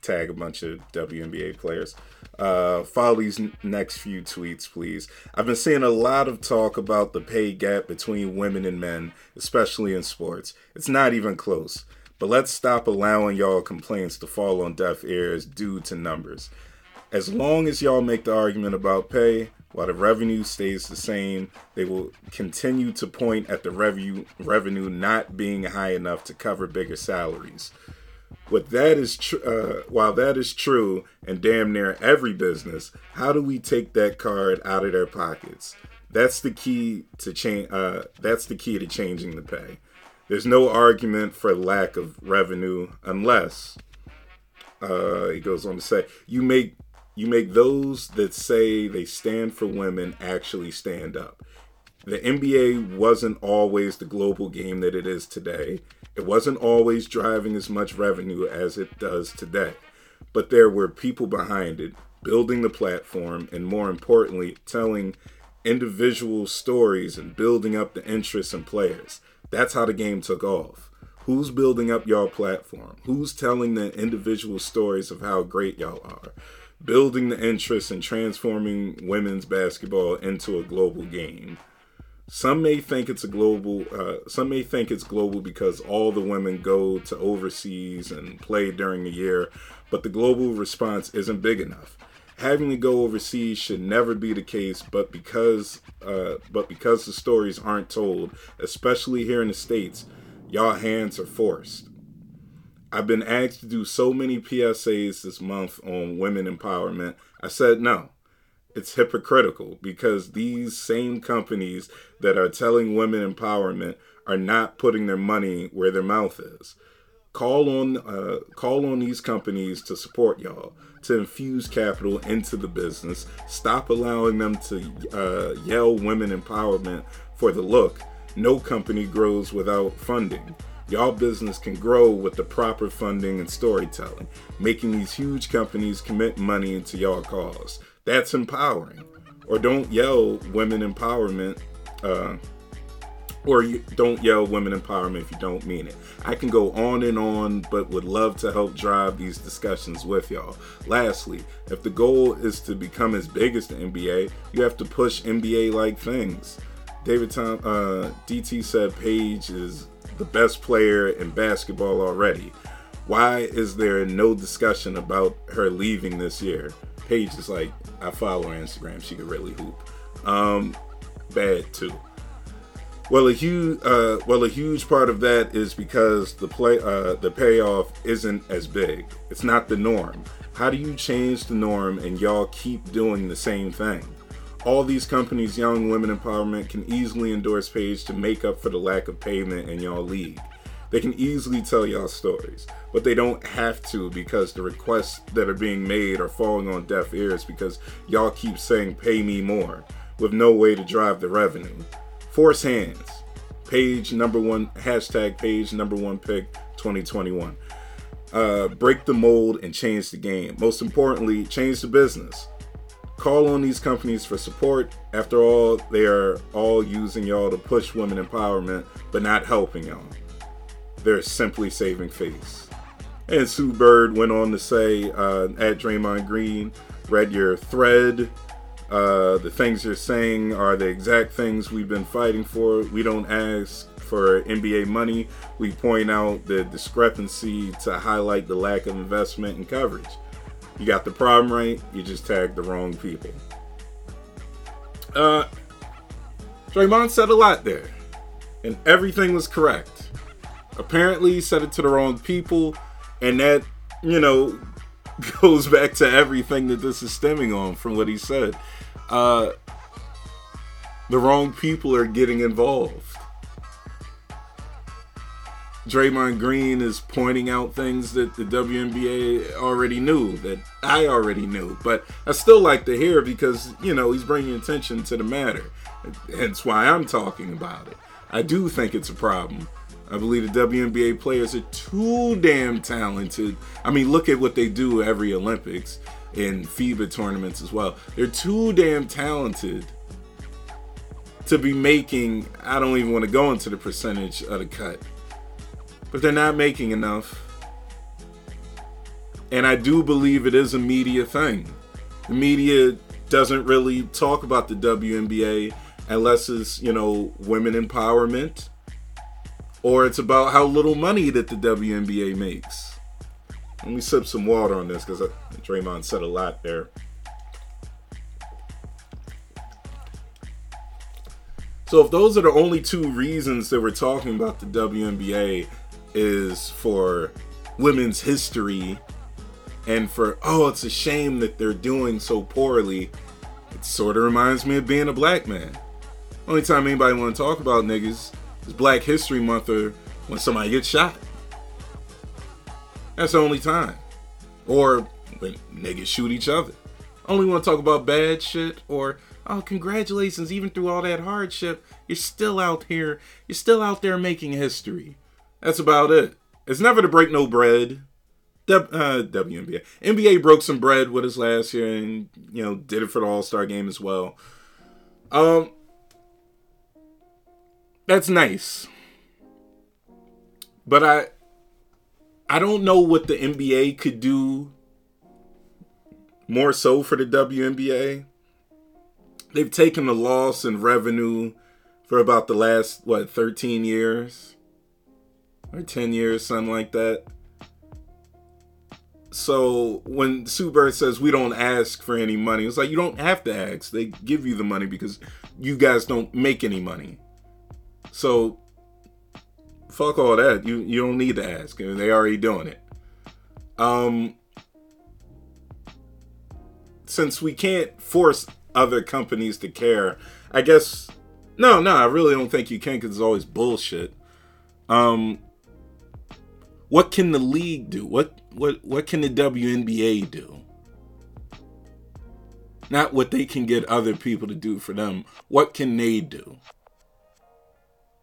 S3: tag a bunch of WNBA players. Uh, follow these n- next few tweets, please. I've been seeing a lot of talk about the pay gap between women and men, especially in sports. It's not even close. But let's stop allowing y'all complaints to fall on deaf ears due to numbers. As long as y'all make the argument about pay, while the revenue stays the same, they will continue to point at the revenue revenue not being high enough to cover bigger salaries. What that is tr- uh, while that is true and damn near every business, how do we take that card out of their pockets? That's the key to change. Uh, that's the key to changing the pay. There's no argument for lack of revenue unless uh, he goes on to say you make you make those that say they stand for women actually stand up. The NBA wasn't always the global game that it is today. It wasn't always driving as much revenue as it does today. But there were people behind it, building the platform, and more importantly, telling individual stories and building up the interest in players. That's how the game took off. Who's building up y'all platform? Who's telling the individual stories of how great y'all are? Building the interest and transforming women's basketball into a global game. Some may think it's a global. Uh, some may think it's global because all the women go to overseas and play during the year, but the global response isn't big enough. Having to go overseas should never be the case, but because uh, but because the stories aren't told, especially here in the states, y'all hands are forced. I've been asked to do so many PSAs this month on women empowerment. I said no it's hypocritical because these same companies that are telling women empowerment are not putting their money where their mouth is. Call on uh, call on these companies to support y'all to infuse capital into the business. Stop allowing them to uh, yell women empowerment for the look. No company grows without funding. Y'all business can grow with the proper funding and storytelling, making these huge companies commit money into y'all cause. That's empowering. Or don't yell women empowerment, uh, or you don't yell women empowerment if you don't mean it. I can go on and on, but would love to help drive these discussions with y'all. Lastly, if the goal is to become as big as the NBA, you have to push NBA like things. David Tom, uh, DT said Paige is the best player in basketball already. Why is there no discussion about her leaving this year? Paige is like, I follow her Instagram. She could really hoop. Um, bad too. Well, a huge, uh, well, a huge part of that is because the play, uh, the payoff isn't as big. It's not the norm. How do you change the norm and y'all keep doing the same thing? All these companies, Young Women Empowerment, can easily endorse Paige to make up for the lack of payment in y'all league. They can easily tell y'all stories, but they don't have to because the requests that are being made are falling on deaf ears because y'all keep saying pay me more with no way to drive the revenue. Force hands. Paige number one, hashtag Paige number one pick 2021. uh, break the mold and change the game. Most importantly, change the business. Call on these companies for support. After all, they are all using y'all to push women empowerment, but not helping y'all. They're simply saving face. And Sue Bird went on to say uh, at Draymond Green, read your thread. Uh, the things you're saying are the exact things we've been fighting for. We don't ask for NBA money. We point out the discrepancy to highlight the lack of investment and coverage. You got the problem right, you just tagged the wrong people. Uh, Draymond said a lot there, and everything was correct. Apparently, he said it to the wrong people, and that, you know, goes back to everything that this is stemming on from what he said. Uh, the wrong people are getting involved. Draymond Green is pointing out things that the WNBA already knew, that I already knew. But I still like to hear because, you know, he's bringing attention to the matter. Hence why I'm talking about it. I do think it's a problem. I believe the WNBA players are too damn talented. I mean, look at what they do every Olympics and FIBA tournaments as well. They're too damn talented to be making, I don't even want to go into the percentage of the cut but they're not making enough. And I do believe it is a media thing. The media doesn't really talk about the WNBA unless it's, you know, women empowerment or it's about how little money that the WNBA makes. Let me sip some water on this because Draymond said a lot there. So if those are the only two reasons that we're talking about the WNBA, is for women's history and for oh it's a shame that they're doing so poorly. It sort of reminds me of being a black man. Only time anybody want to talk about niggas is black history month or when somebody gets shot. That's the only time. Or when niggas shoot each other. Only want to talk about bad shit or oh congratulations even through all that hardship you're still out here you're still out there making history that's about it. It's never to break no bread. W, uh, WNBA. NBA broke some bread with us last year and, you know, did it for the All Star game as well. Um, that's nice. But I, I don't know what the NBA could do more so for the WNBA. They've taken a loss in revenue for about the last, what, 13 years or 10 years, something like that. So when Sue Bird says we don't ask for any money, it's like you don't have to ask. They give you the money because you guys don't make any money. So fuck all that. You you don't need to ask. I mean, they already doing it. Um since we can't force other companies to care, I guess no, no, I really don't think you can because it's always bullshit. Um what can the league do? What what what can the WNBA do? Not what they can get other people to do for them. What can they do?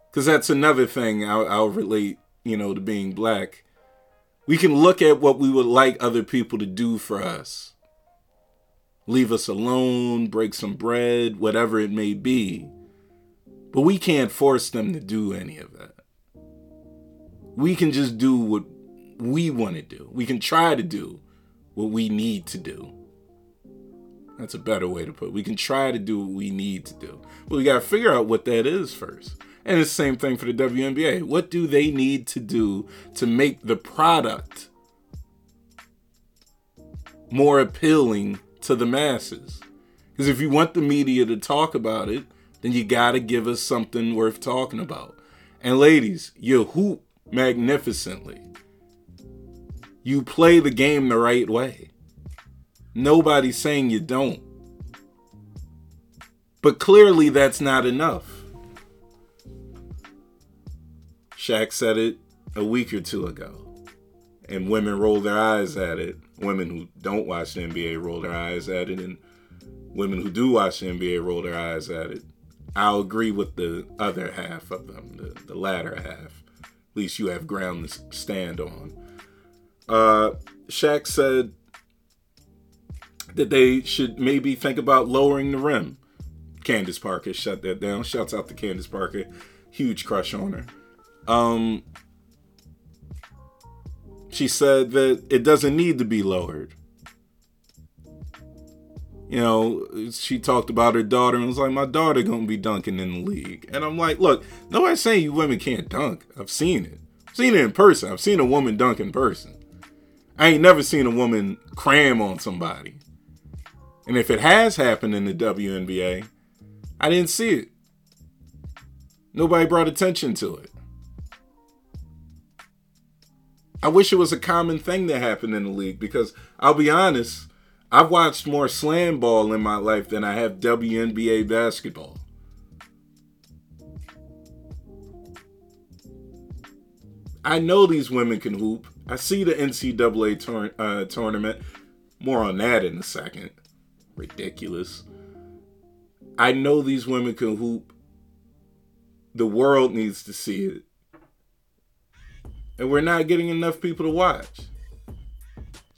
S3: Because that's another thing I'll, I'll relate, you know, to being black. We can look at what we would like other people to do for us. Leave us alone, break some bread, whatever it may be. But we can't force them to do any of that we can just do what we want to do. We can try to do what we need to do. That's a better way to put it. We can try to do what we need to do. But we got to figure out what that is first. And it's the same thing for the WNBA. What do they need to do to make the product more appealing to the masses? Because if you want the media to talk about it, then you got to give us something worth talking about. And ladies, you hoop magnificently. You play the game the right way. Nobody's saying you don't. But clearly, that's not enough. Shaq said it a week or two ago. And women roll their eyes at it. Women who don't watch the NBA roll their eyes at it. And women who do watch the NBA roll their eyes at it. I'll agree with the other half of them, the, the latter half least you have ground to stand on. Uh, Shaq said that they should maybe think about lowering the rim. Candace Parker shut that down. Shouts out to Candace Parker. Huge crush on her. Um, she said that it doesn't need to be lowered. You know, she talked about her daughter and was like, "My daughter gonna be dunking in the league," and I'm like, "Look, nobody's saying you women can't dunk. I've seen it. I've seen it in person. I've seen a woman dunk in person. I ain't never seen a woman cram on somebody. And if it has happened in the WNBA, I didn't see it. Nobody brought attention to it. I wish it was a common thing that happened in the league because I'll be honest, I've watched more SlamBall in my life than I have WNBA basketball. I know these women can hoop. I see the NCAA uh, tournament. More on that in a second. Ridiculous. I know these women can hoop. The world needs to see it. And we're not getting enough people to watch.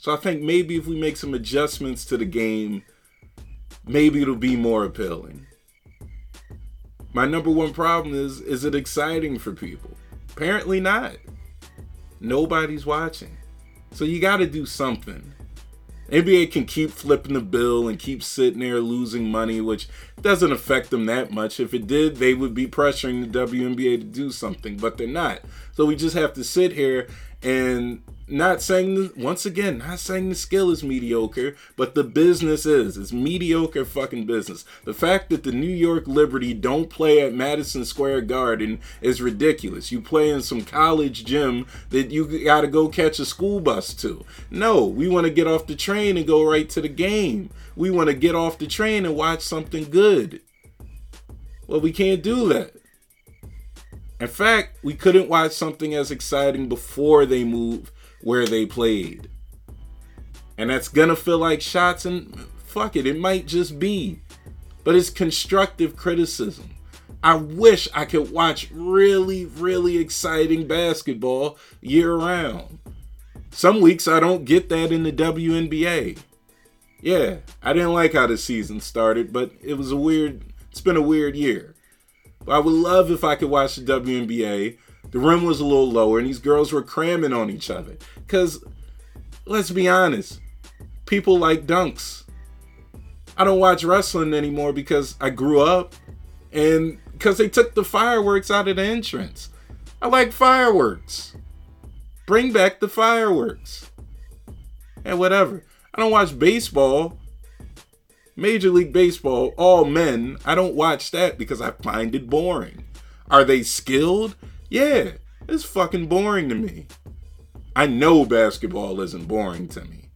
S3: So I think maybe if we make some adjustments to the game, maybe it'll be more appealing. My number one problem is is it exciting for people? Apparently not. Nobody's watching. So you got to do something. NBA can keep flipping the bill and keep sitting there losing money, which doesn't affect them that much. If it did, they would be pressuring the WNBA to do something, but they're not. So we just have to sit here and not saying the, once again, not saying the skill is mediocre, but the business is. It's mediocre fucking business. The fact that the New York Liberty don't play at Madison Square Garden is ridiculous. You play in some college gym that you got to go catch a school bus to. No, we want to get off the train and go right to the game. We want to get off the train and watch something good. Well, we can't do that. In fact, we couldn't watch something as exciting before they move where they played. And that's gonna feel like shots and fuck it, it might just be. But it's constructive criticism. I wish I could watch really, really exciting basketball year round. Some weeks I don't get that in the WNBA. Yeah, I didn't like how the season started, but it was a weird, it's been a weird year. But I would love if I could watch the WNBA the rim was a little lower, and these girls were cramming on each other. Because, let's be honest, people like dunks. I don't watch wrestling anymore because I grew up and because they took the fireworks out of the entrance. I like fireworks. Bring back the fireworks. And whatever. I don't watch baseball. Major League Baseball, all men. I don't watch that because I find it boring. Are they skilled? Yeah, it's fucking boring to me. I know basketball isn't boring to me.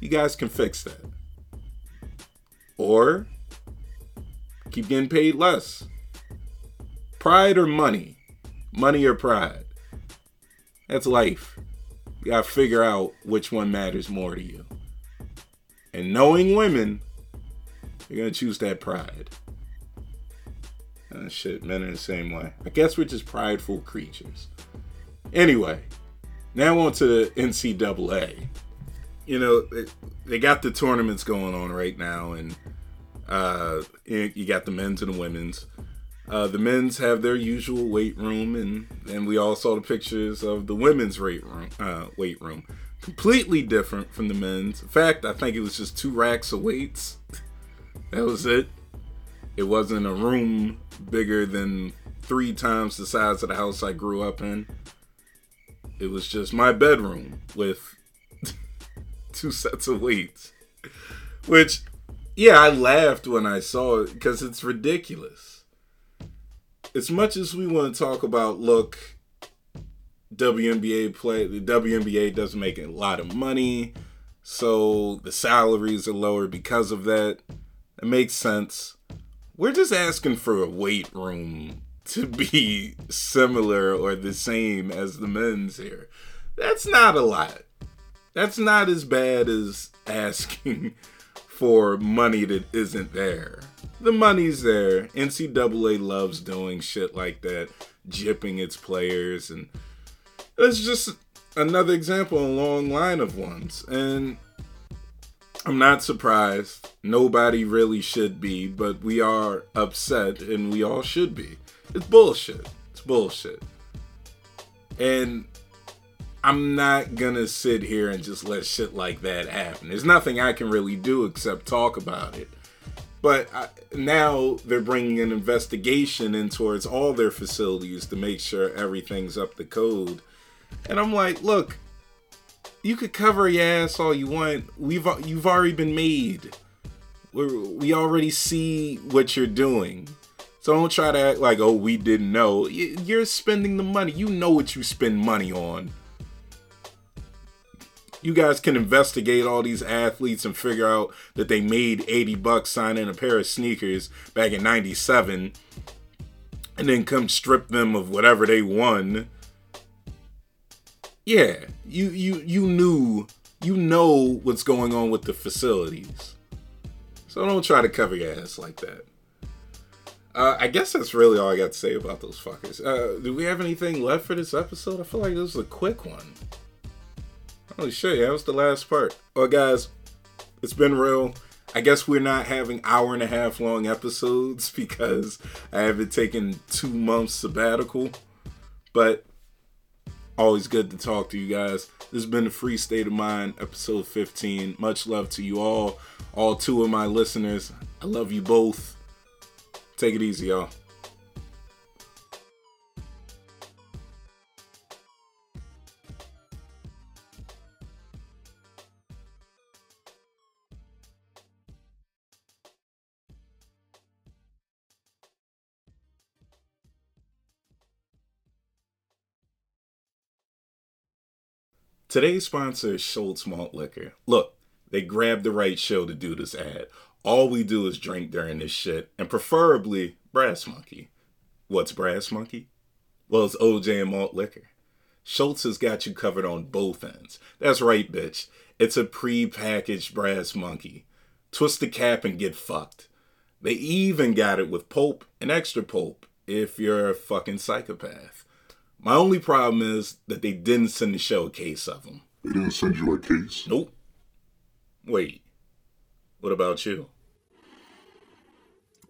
S3: You guys can fix that. Or keep getting paid less. Pride or money? Money or pride? That's life. You gotta figure out which one matters more to you. And knowing women, you're gonna choose that pride. Uh, shit, men are the same way. I guess we're just prideful creatures. Anyway, now on to the NCAA. You know, they, they got the tournaments going on right now, and uh, you got the men's and the women's. Uh, the men's have their usual weight room, and and we all saw the pictures of the women's weight room. Uh, weight room, completely different from the men's. In fact, I think it was just two racks of weights. that was it. It wasn't a room bigger than three times the size of the house I grew up in. It was just my bedroom with two sets of weights. Which, yeah, I laughed when I saw it because it's ridiculous. As much as we want to talk about, look, WNBA play, the WNBA doesn't make a lot of money, so the salaries are lower because of that. It makes sense we're just asking for a weight room to be similar or the same as the men's here. That's not a lot. That's not as bad as asking for money that isn't there. The money's there. NCAA loves doing shit like that, jipping its players, and it's just another example, a long line of ones. And I'm not surprised. Nobody really should be, but we are upset and we all should be. It's bullshit. It's bullshit. And I'm not gonna sit here and just let shit like that happen. There's nothing I can really do except talk about it. But I, now they're bringing an investigation in towards all their facilities to make sure everything's up to code. And I'm like, look, you could cover your ass all you want. We've you've already been made. We're, we already see what you're doing. So don't try to act like, oh, we didn't know. You're spending the money. You know what you spend money on you guys can investigate all these athletes and figure out that they made 80 bucks signing a pair of sneakers back in 97 and then come strip them of whatever they won. Yeah, you you you knew you know what's going on with the facilities. So don't try to cover your ass like that. Uh, I guess that's really all I got to say about those fuckers. Uh, do we have anything left for this episode? I feel like this was a quick one. Holy shit, yeah, that was the last part. Well, guys, it's been real. I guess we're not having hour and a half long episodes because I haven't taken two months sabbatical. But always good to talk to you guys. This has been the Free State of Mind, episode 15. Much love to you all, all two of my listeners. I love you both. Take it easy, y'all. Today's sponsor is Schultz Malt Liquor. Look, they grabbed the right show to do this ad. All we do is drink during this shit, and preferably Brass Monkey. What's Brass Monkey? Well, it's OJ and malt liquor. Schultz has got you covered on both ends. That's right, bitch. It's a pre-packaged Brass Monkey. Twist the cap and get fucked. They even got it with pulp and extra pulp if you're a fucking psychopath. My only problem is that they didn't send the show a case of them.
S4: They didn't send you a case?
S3: Nope. Wait. What about you?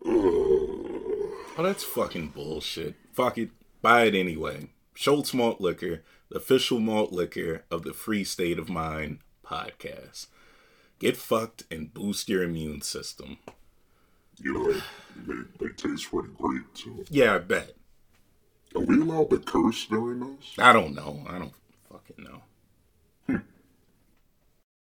S3: oh, that's fucking bullshit. Fuck it. Buy it anyway. Schultz Malt Liquor, the official malt liquor of the Free State of Mind podcast. Get fucked and boost your immune system.
S4: You know, they, they taste pretty great too.
S3: Yeah, I bet.
S4: Are we allowed to curse during this?
S3: I don't know. I don't fucking know.